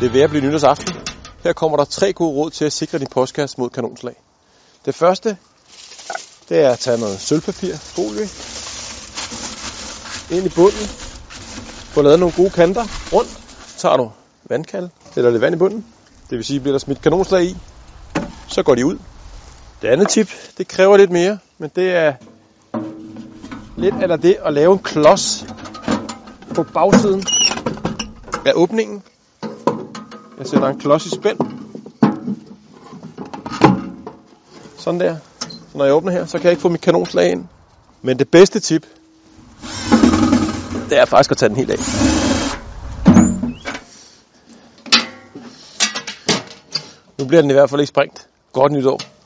Det er ved at blive nytårsaften. Her kommer der tre gode råd til at sikre din postkasse mod kanonslag. Det første, det er at tage noget sølvpapir, folie, ind i bunden. Få lavet nogle gode kanter rundt. Så tager du vandkald, eller lidt vand i bunden. Det vil sige, bliver der smidt kanonslag i, så går de ud. Det andet tip, det kræver lidt mere, men det er lidt eller det at lave en klods på bagsiden af åbningen. Jeg sætter en klods i spænd. Sådan der. Så når jeg åbner her, så kan jeg ikke få mit kanonslag ind. Men det bedste tip, det er faktisk at tage den helt af. Nu bliver den i hvert fald ikke sprængt. Godt nytår.